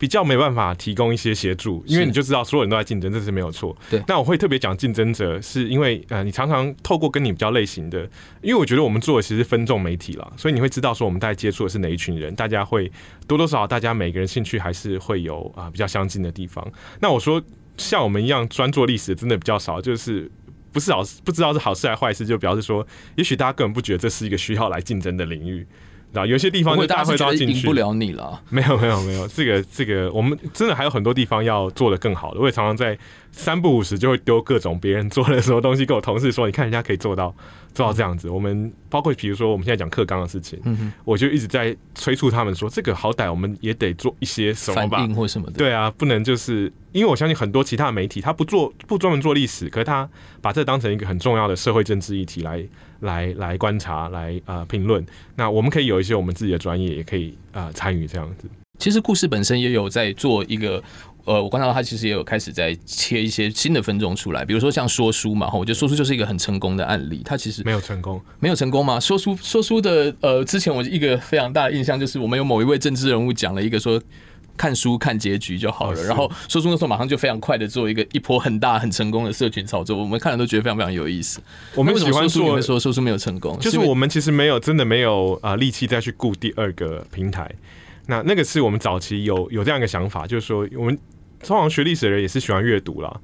比较没办法提供一些协助，因为你就知道所有人都在竞争，这是没有错。对。那我会特别讲竞争者，是因为呃，你常常透过跟你比较类型的，因为我觉得我们做的其实分众媒体了，所以你会知道说我们大概接触的是哪一群人，大家会多多少少大家每个人兴趣还是会有啊、呃、比较相近的地方。那我说像我们一样专做历史，真的比较少，就是。不是好事，不知道是好事还是坏事，就表示说，也许大家根本不觉得这是一个需要来竞争的领域。然后有些地方就大家会抓进去，赢不了你了。没有没有没有，这个这个我们真的还有很多地方要做的更好的。我也常常在三不五时就会丢各种别人做的什么东西给我同事说，你看人家可以做到。做到这样子，我们包括比如说我们现在讲课纲的事情，嗯哼，我就一直在催促他们说，这个好歹我们也得做一些什么吧，或什么的。对啊，不能就是因为我相信很多其他媒体他不做不专门做历史，可是他把这当成一个很重要的社会政治议题来来来观察来啊评论。那我们可以有一些我们自己的专业，也可以啊参与这样子。其实故事本身也有在做一个。呃，我观察到他其实也有开始在切一些新的分众出来，比如说像说书嘛，哈，我觉得说书就是一个很成功的案例。他其实没有成功，没有成功吗？说书说书的呃，之前我一个非常大的印象就是，我们有某一位政治人物讲了一个说，看书看结局就好了。哦、然后说书的时候马上就非常快的做一个一波很大很成功的社群操作，我们看了都觉得非常非常有意思。我们喜欢说，说说说书没有成功，就是我们其实没有真的没有啊力气再去顾第二个平台。那那个是我们早期有有这样一个想法，就是说我们。通常学历史的人也是喜欢阅读啦。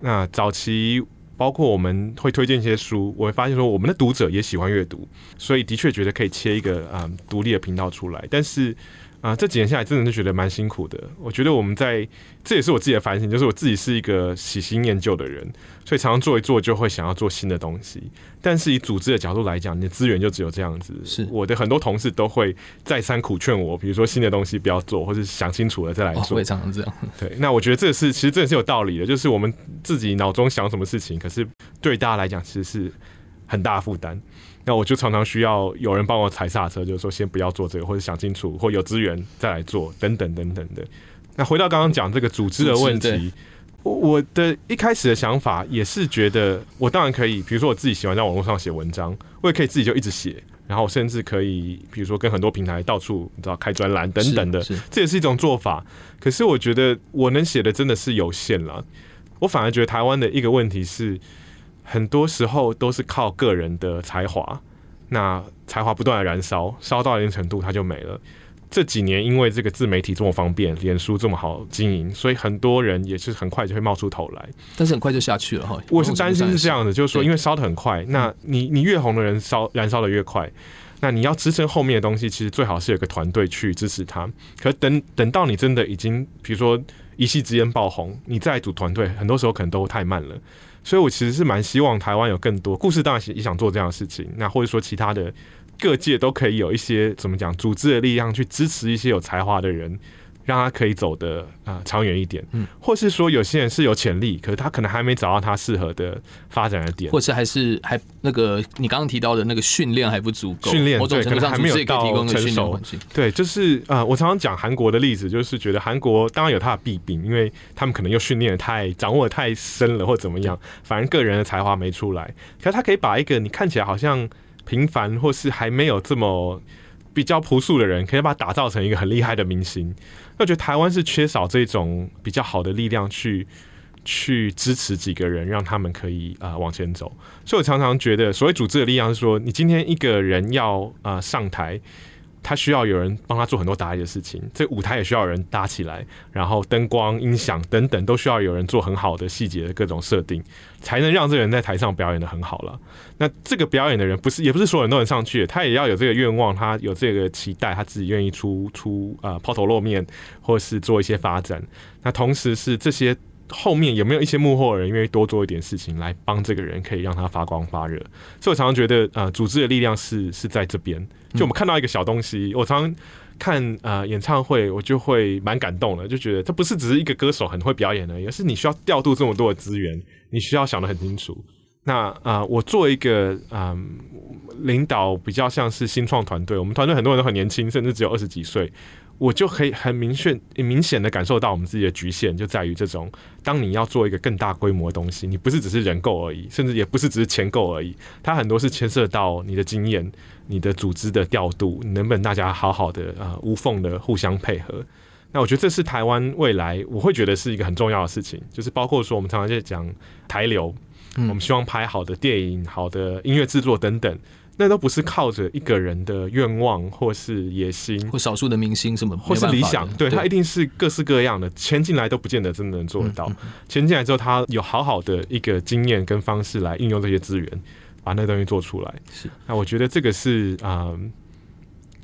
那早期包括我们会推荐一些书，我会发现说我们的读者也喜欢阅读，所以的确觉得可以切一个啊独立的频道出来，但是。啊，这几年下来，真的是觉得蛮辛苦的。我觉得我们在，这也是我自己的反省，就是我自己是一个喜新厌旧的人，所以常常做一做就会想要做新的东西。但是以组织的角度来讲，你的资源就只有这样子。是我的很多同事都会再三苦劝我，比如说新的东西不要做，或是想清楚了再来做。我也常常这样。对，那我觉得这是其实这是有道理的，就是我们自己脑中想什么事情，可是对大家来讲其实是很大的负担。那我就常常需要有人帮我踩刹车，就是说先不要做这个，或者想清楚，或有资源再来做，等等等等的。那回到刚刚讲这个组织的问题，我的一开始的想法也是觉得，我当然可以，比如说我自己喜欢在网络上写文章，我也可以自己就一直写，然后甚至可以，比如说跟很多平台到处你知道开专栏等等的，这也是一种做法。可是我觉得我能写的真的是有限了，我反而觉得台湾的一个问题是。很多时候都是靠个人的才华，那才华不断的燃烧，烧到一定程度它就没了。这几年因为这个自媒体这么方便，脸书这么好经营，所以很多人也是很快就会冒出头来，但是很快就下去了哈。我是担心是这样的，就是说因为烧的很快，那你你越红的人烧燃烧的越快，那你要支撑后面的东西，其实最好是有个团队去支持他。可等等到你真的已经比如说一夕之间爆红，你再组团队，很多时候可能都太慢了。所以，我其实是蛮希望台湾有更多故事，当然也想做这样的事情。那或者说，其他的各界都可以有一些怎么讲组织的力量去支持一些有才华的人。让他可以走得啊、呃、长远一点，嗯，或是说有些人是有潜力，可是他可能还没找到他适合的发展的点，或是还是还那个你刚刚提到的那个训练还不足够，训练对，可能还没有到成熟。对，就是啊、呃，我常常讲韩国的例子，就是觉得韩国当然有他的弊病，因为他们可能又训练的太掌握的太深了，或怎么样，反正个人的才华没出来，可是他可以把一个你看起来好像平凡或是还没有这么比较朴素的人，可以把他打造成一个很厉害的明星。我觉得台湾是缺少这种比较好的力量去去支持几个人，让他们可以啊、往前走。所以我常常觉得，所谓组织的力量是说，你今天一个人要啊、上台。他需要有人帮他做很多打理的事情，这舞台也需要有人搭起来，然后灯光、音响等等都需要有人做很好的细节的各种设定，才能让这个人在台上表演得很好了。那这个表演的人不是，也不是所有人都能上去，他也要有这个愿望，他有这个期待，他自己愿意出出啊抛头露面，或是做一些发展。那同时是这些。后面有没有一些幕后人愿意多做一点事情来帮这个人，可以让他发光发热？所以我常常觉得，呃，组织的力量是是在这边。就我们看到一个小东西，我常常看呃演唱会，我就会蛮感动的，就觉得这不是只是一个歌手很会表演而已，而是你需要调度这么多的资源，你需要想得很清楚。那啊、呃，我做一个嗯、领导，比较像是新创团队，我们团队很多人都很年轻，甚至只有二十几岁。我就可以很明确、明显的感受到我们自己的局限，就在于这种：当你要做一个更大规模的东西，你不是只是人够而已，甚至也不是只是钱够而已，它很多是牵涉到你的经验、你的组织的调度，你能不能大家好好的啊、呃、无缝的互相配合？那我觉得这是台湾未来我会觉得是一个很重要的事情，就是包括说我们常常在讲台流，我们希望拍好的电影、好的音乐制作等等。那都不是靠着一个人的愿望，或是野心，或少数的明星什么，或是理想，对，对他一定是各式各样的，钱进来都不见得真的能做得到。钱进来之后，他有好好的一个经验跟方式来运用这些资源，把那个东西做出来。是，那我觉得这个是啊、呃，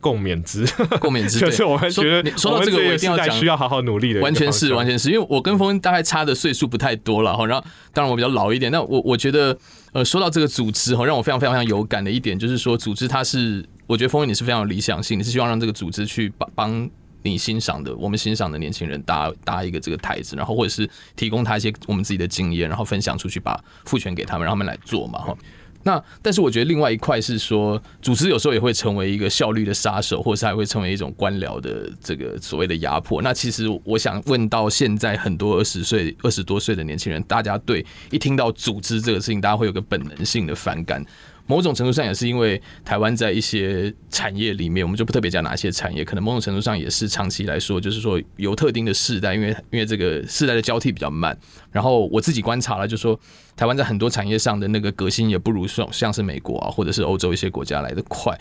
共勉之，共勉之。就是我们觉得说到这个，我一定要讲，需要好好努力的，完全是，完全是因为我跟峰大概差的岁数不太多了哈。然后，当然我比较老一点，那我我觉得，呃，说到这个组织哈，让我非常非常非常有感的一点，就是说组织它是，我觉得峰你是非常有理想性，你是希望让这个组织去帮帮你欣赏的，我们欣赏的年轻人搭搭一个这个台子，然后或者是提供他一些我们自己的经验，然后分享出去，把赋权给他们，让他们来做嘛哈。那但是我觉得另外一块是说，组织有时候也会成为一个效率的杀手，或者是还会成为一种官僚的这个所谓的压迫。那其实我想问到现在很多二十岁、二十多岁的年轻人，大家对一听到组织这个事情，大家会有个本能性的反感。某种程度上也是因为台湾在一些产业里面，我们就不特别讲哪些产业，可能某种程度上也是长期来说，就是说有特定的世代，因为因为这个世代的交替比较慢。然后我自己观察了，就是说台湾在很多产业上的那个革新也不如说像是美国啊，或者是欧洲一些国家来的快。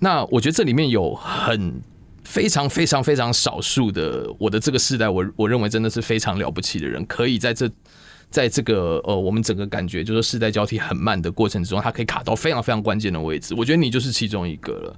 那我觉得这里面有很非常非常非常少数的我的这个世代，我我认为真的是非常了不起的人，可以在这。在这个呃，我们整个感觉就是世代交替很慢的过程之中，它可以卡到非常非常关键的位置。我觉得你就是其中一个了，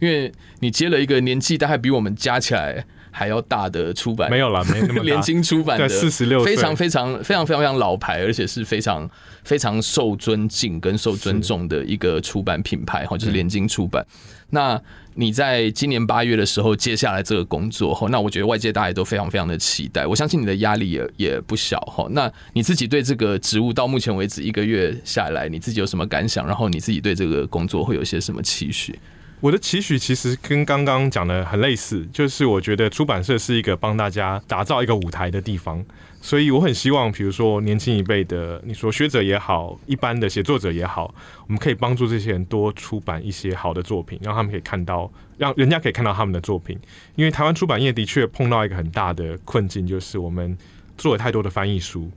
因为你接了一个年纪大概比我们加起来还要大的出版，没有了，没那么大，联经出版的四十六，非常非常非常非常非常老牌，而且是非常非常受尊敬跟受尊重的一个出版品牌哈，就是联经出版。那你在今年八月的时候接下来这个工作哈，那我觉得外界大家都非常非常的期待，我相信你的压力也也不小哈。那你自己对这个职务到目前为止一个月下来，你自己有什么感想？然后你自己对这个工作会有些什么期许？我的期许其实跟刚刚讲的很类似，就是我觉得出版社是一个帮大家打造一个舞台的地方，所以我很希望，比如说年轻一辈的，你说学者也好，一般的写作者也好，我们可以帮助这些人多出版一些好的作品，让他们可以看到，让人家可以看到他们的作品。因为台湾出版业的确碰到一个很大的困境，就是我们做了太多的翻译书，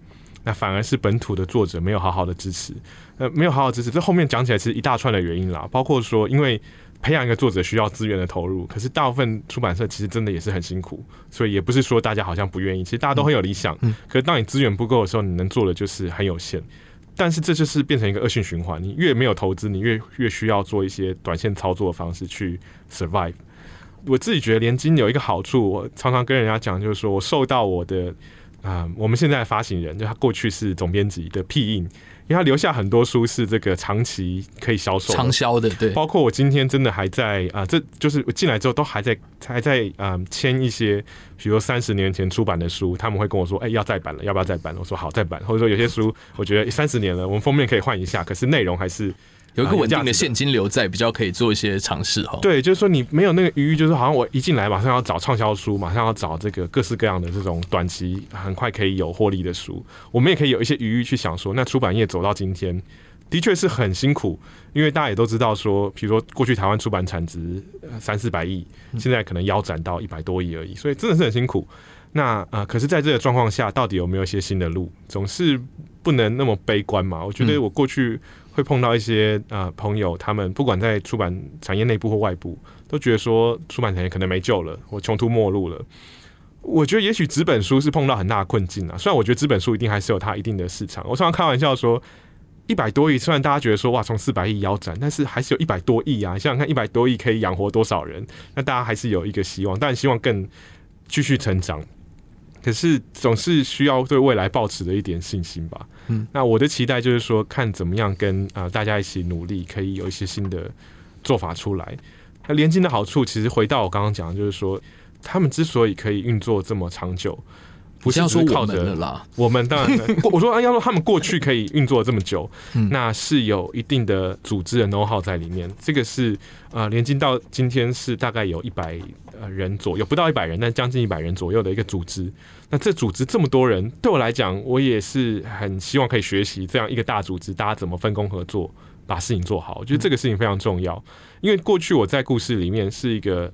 那反而是本土的作者没有好好的支持，呃，没有好好支持。这后面讲起来是一大串的原因啦，包括说因为。培养一个作者需要资源的投入，可是大部分出版社其实真的也是很辛苦，所以也不是说大家好像不愿意，其实大家都很有理想。可是当你资源不够的时候，你能做的就是很有限。但是这就是变成一个恶性循环，你越没有投资，你越越需要做一些短线操作的方式去 survive。我自己觉得联金有一个好处，我常常跟人家讲，就是说我受到我的啊、呃，我们现在的发行人，就他过去是总编辑的庇荫。因为他留下很多书是这个长期可以销售、畅销的，对。包括我今天真的还在啊、呃，这就是我进来之后都还在还在啊签一些，比如说三十年前出版的书，他们会跟我说，哎，要再版了，要不要再版？我说好，再版。或者说有些书，我觉得三十年了，我们封面可以换一下，可是内容还是。有一个稳定的现金流在，比较可以做一些尝试哈。对，就是说你没有那个余裕，就是好像我一进来马上要找畅销书，马上要找这个各式各样的这种短期很快可以有获利的书。我们也可以有一些余裕去想说，那出版业走到今天的确是很辛苦，因为大家也都知道说，比如说过去台湾出版产值三四百亿，现在可能腰斩到一百多亿而已，所以真的是很辛苦。那啊，可是在这个状况下，到底有没有一些新的路？总是不能那么悲观嘛。我觉得我过去。会碰到一些、呃、朋友，他们不管在出版产业内部或外部，都觉得说出版产业可能没救了，或穷途末路了。我觉得也许纸本书是碰到很大的困境啊。虽然我觉得纸本书一定还是有它一定的市场。我常常开玩笑说，一百多亿，虽然大家觉得说哇，从四百亿腰斩，但是还是有一百多亿啊。想想看，一百多亿可以养活多少人？那大家还是有一个希望，但希望更继续成长。可是总是需要对未来抱持的一点信心吧。嗯，那我的期待就是说，看怎么样跟啊、大家一起努力，可以有一些新的做法出来。那连金的好处，其实回到我刚刚讲，就是说，他们之所以可以运作这么长久。不是说靠的啦，我们当然，我说啊要说他们过去可以运作这么久，那是有一定的组织的 know how 在里面。这个是呃，联经到今天是大概有一百呃人左右，不到一百人，但将近一百人左右的一个组织。那这组织这么多人，对我来讲，我也是很希望可以学习这样一个大组织，大家怎么分工合作，把事情做好。我觉得这个事情非常重要，因为过去我在故事里面是一个。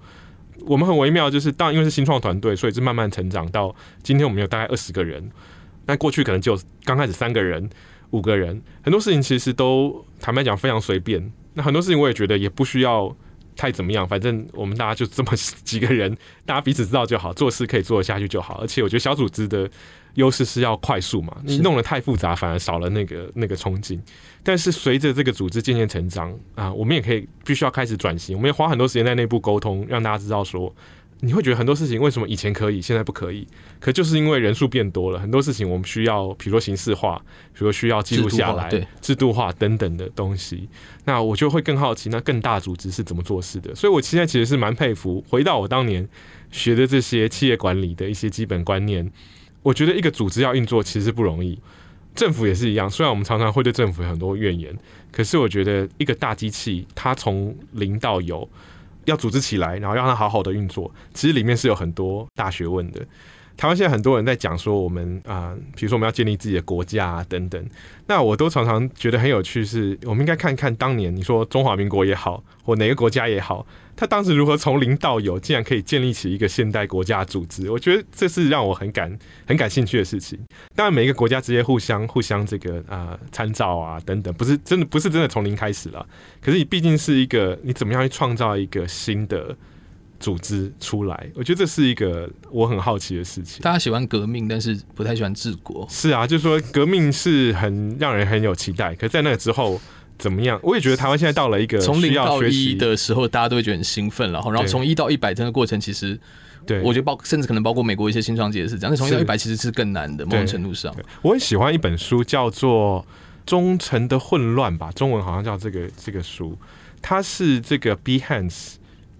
我们很微妙，就是当因为是新创团队，所以是慢慢成长到今天，我们有大概二十个人。那过去可能就刚开始三个人、五个人，很多事情其实都坦白讲非常随便。那很多事情我也觉得也不需要太怎么样，反正我们大家就这么几个人，大家彼此知道就好，做事可以做得下去就好。而且我觉得小组织的优势是要快速嘛，你弄得太复杂，反而少了那个那个冲劲。但是随着这个组织渐渐成长啊，我们也可以必须要开始转型，我们要花很多时间在内部沟通，让大家知道说。你会觉得很多事情为什么以前可以，现在不可以？可就是因为人数变多了，很多事情我们需要，比如说形式化，比如说需要记录下来，制度，制度化等等的东西。那我就会更好奇，那更大组织是怎么做事的？所以我现在其实是蛮佩服，回到我当年学的这些企业管理的一些基本观念。我觉得一个组织要运作其实不容易，政府也是一样。虽然我们常常会对政府有很多怨言，可是我觉得一个大机器，它从零到有。要组织起来，然后让它好好的运作，其实里面是有很多大学问的。台湾现在很多人在讲说，我们啊，比如说我们要建立自己的国家啊等等。那我都常常觉得很有趣，是我们应该看看当年你说中华民国也好，或哪个国家也好，他当时如何从零到有，竟然可以建立起一个现代国家组织。我觉得这是让我很感很感兴趣的事情。当然，每一个国家之间互相互相这个啊参照啊等等，不是真的不是真的从零开始了。可是你毕竟是一个，你怎么样去创造一个新的？组织出来，我觉得这是一个我很好奇的事情。大家喜欢革命，但是不太喜欢治国。是啊，就是说革命是很让人很有期待。可是在那个之后怎么样？我也觉得台湾现在到了一个从零到一的时候，大家都会觉得很兴奋，然后然后从一到一百这个过程，其实对我觉得包甚至可能包括美国一些新创界也是这样。但从一到一百其实是更难的，某种程度上。我很喜欢一本书，叫做《忠诚的混乱》吧，中文好像叫这个这个书，它是这个 Behance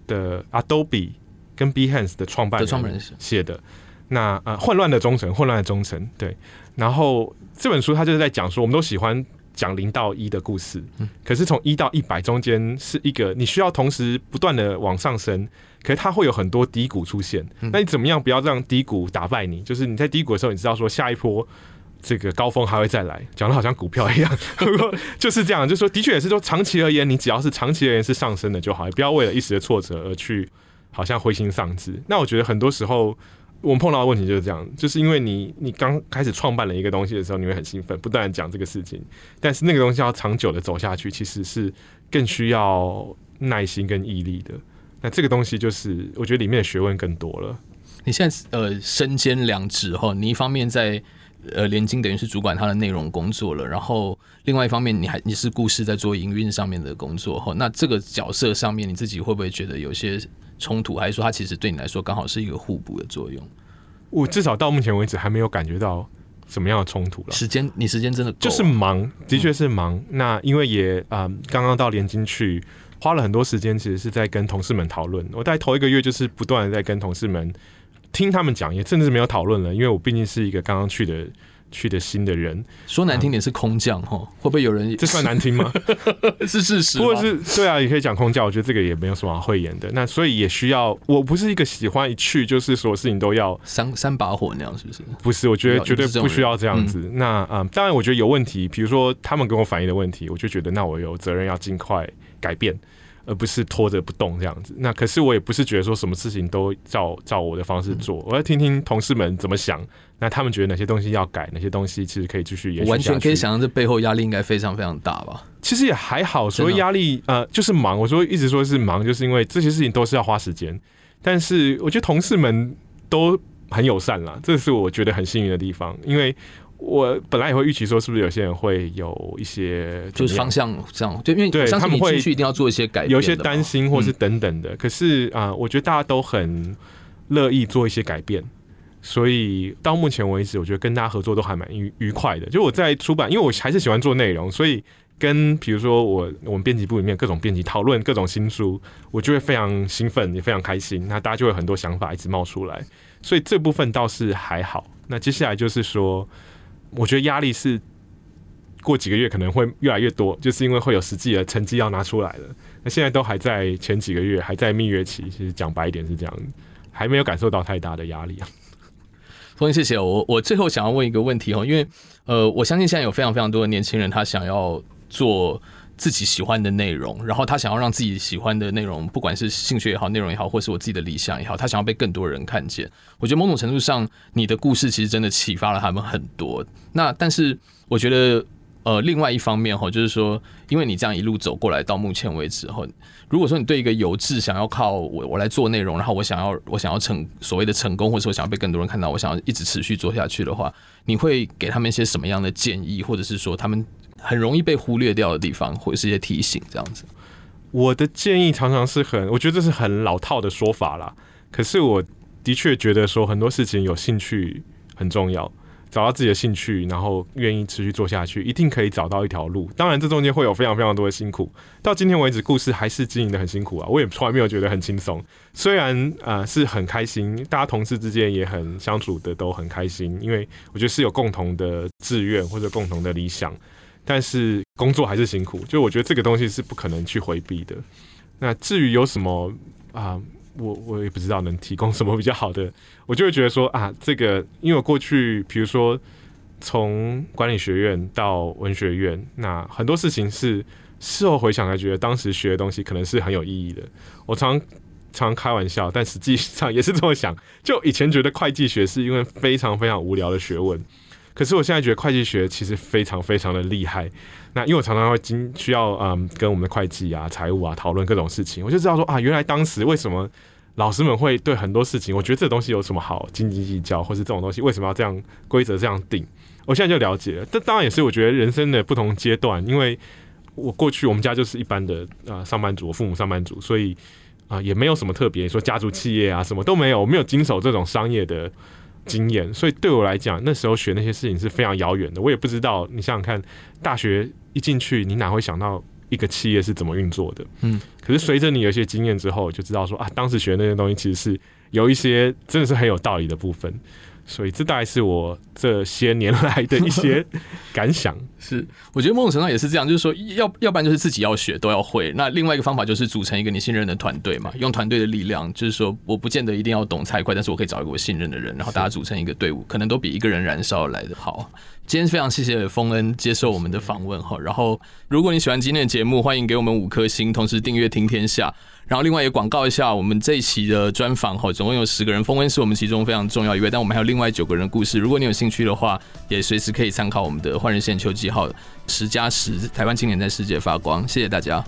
的 Adobe 跟 Behance 的创办人写的，那呃混乱的忠诚，混乱的忠诚，对。然后这本书它就是在讲说，我们都喜欢讲零到一的故事，可是从一到一百中间是一个你需要同时不断的往上升，可是它会有很多低谷出现。那你怎么样不要让低谷打败你？就是你在低谷的时候，你知道说下一波这个高峰还会再来，讲的好像股票一样，就是这样。就是说，的确也是说，长期而言，你只要是长期而言是上升的就好，不要为了一时的挫折而去。好像灰心丧志。那我觉得很多时候我们碰到的问题就是这样，就是因为你你刚开始创办了一个东西的时候，你会很兴奋，不断讲这个事情。但是那个东西要长久的走下去，其实是更需要耐心跟毅力的。那这个东西就是我觉得里面的学问更多了。你现在呃身兼两职哈，你一方面在。呃，连经等于是主管他的内容工作了，然后另外一方面，你还你是故事在做营运上面的工作哈。那这个角色上面，你自己会不会觉得有些冲突，还是说它其实对你来说刚好是一个互补的作用？我至少到目前为止还没有感觉到什么样的冲突了。时间，你时间真的就是忙，的确是忙。嗯、那因为也啊，刚、呃、刚到连经去，花了很多时间，其实是在跟同事们讨论。我在头一个月就是不断的在跟同事们。听他们讲，也甚至没有讨论了，因为我毕竟是一个刚刚去的去的新的人。说难听点是空降哈，嗯、会不会有人？这算难听吗？是事实。不过是对啊，也可以讲空降。我觉得这个也没有什么好讳言的。那所以也需要，我不是一个喜欢一去就是所有事情都要三三把火那样，是不是？不是，我觉得绝对不需要这样子。嗯、那啊、嗯，当然，我觉得有问题，比如说他们跟我反映的问题，我就觉得那我有责任要尽快改变。而不是拖着不动这样子。那可是我也不是觉得说什么事情都照照我的方式做，我要听听同事们怎么想。那他们觉得哪些东西要改，哪些东西其实可以继续延续。完全可以想象这背后压力应该非常非常大吧？其实也还好，所谓压力呃就是忙。我说一直说是忙，就是因为这些事情都是要花时间。但是我觉得同事们都很友善啦，这是我觉得很幸运的地方，因为。我本来也会预期说，是不是有些人会有一些就是方向这样，就，因为他们会一定要做一些改变，有一些担心或是等等的。嗯、可是啊、呃，我觉得大家都很乐意做一些改变，所以到目前为止，我觉得跟大家合作都还蛮愉愉快的。就我在出版，因为我还是喜欢做内容，所以跟比如说我我们编辑部里面各种编辑讨论各种新书，我就会非常兴奋，也非常开心。那大家就会很多想法一直冒出来，所以这部分倒是还好。那接下来就是说。我觉得压力是过几个月可能会越来越多，就是因为会有实际的成绩要拿出来了。那现在都还在前几个月，还在蜜月期。其实讲白一点是这样，还没有感受到太大的压力啊。风信，谢谢我。我最后想要问一个问题哦，因为呃，我相信现在有非常非常多的年轻人，他想要做。自己喜欢的内容，然后他想要让自己喜欢的内容，不管是兴趣也好，内容也好，或是我自己的理想也好，他想要被更多人看见。我觉得某种程度上，你的故事其实真的启发了他们很多。那但是我觉得呃，另外一方面哈，就是说，因为你这样一路走过来到目前为止哈，如果说你对一个有志想要靠我我来做内容，然后我想要我想要成所谓的成功，或者说想要被更多人看到，我想要一直持续做下去的话，你会给他们一些什么样的建议，或者是说他们很容易被忽略掉的地方，或者是一些提醒这样子？我的建议常常是很，我觉得这是很老套的说法啦。可是我的确觉得说很多事情有兴趣很重要。找到自己的兴趣，然后愿意持续做下去，一定可以找到一条路。当然，这中间会有非常非常多的辛苦。到今天为止，故事还是经营得很辛苦啊！我也从来没有觉得很轻松。虽然啊、呃、是很开心，大家同事之间也很相处的都很开心，因为我觉得是有共同的志愿或者共同的理想。但是工作还是辛苦，就我觉得这个东西是不可能去回避的。那至于有什么啊？我我也不知道能提供什么比较好的，我就会觉得说啊，这个因为我过去比如说从管理学院到文学院，那很多事情是事后回想才觉得当时学的东西可能是很有意义的。我常常开玩笑，但实际上也是这么想。就以前觉得会计学是因为非常非常无聊的学问，可是我现在觉得会计学其实非常非常的厉害。那因为我常常会经需要嗯跟我们的会计啊、财务啊讨论各种事情，我就知道说啊，原来当时为什么老师们会对很多事情，我觉得这东西有什么好斤斤计较，或是这种东西为什么要这样规则这样定？我现在就了解了。这当然也是我觉得人生的不同阶段，因为我过去我们家就是一般的啊上班族，我父母上班族，所以啊也没有什么特别说家族企业啊什么都没有，我没有经手这种商业的。经验，所以对我来讲，那时候学那些事情是非常遥远的。我也不知道，你想想看，大学一进去，你哪会想到一个企业是怎么运作的？嗯，可是随着你有一些经验之后，就知道说啊，当时学那些东西其实是有一些真的是很有道理的部分。所以这大概是我这些年来的一些 感想。是，我觉得某种程度上也是这样，就是说，要要不然就是自己要学都要会。那另外一个方法就是组成一个你信任的团队嘛，用团队的力量，就是说，我不见得一定要懂财会，但是我可以找一个我信任的人，然后大家组成一个队伍，可能都比一个人燃烧来的好。今天非常谢谢丰恩接受我们的访问哈。然后，如果你喜欢今天的节目，欢迎给我们五颗星，同时订阅听天下。然后，另外也广告一下我们这一期的专访哈，总共有十个人，峰恩是我们其中非常重要一位，但我们还有另外九个人的故事。如果你有兴趣的话，也随时可以参考我们的《换日线》秋季号十加十台湾青年在世界发光。谢谢大家。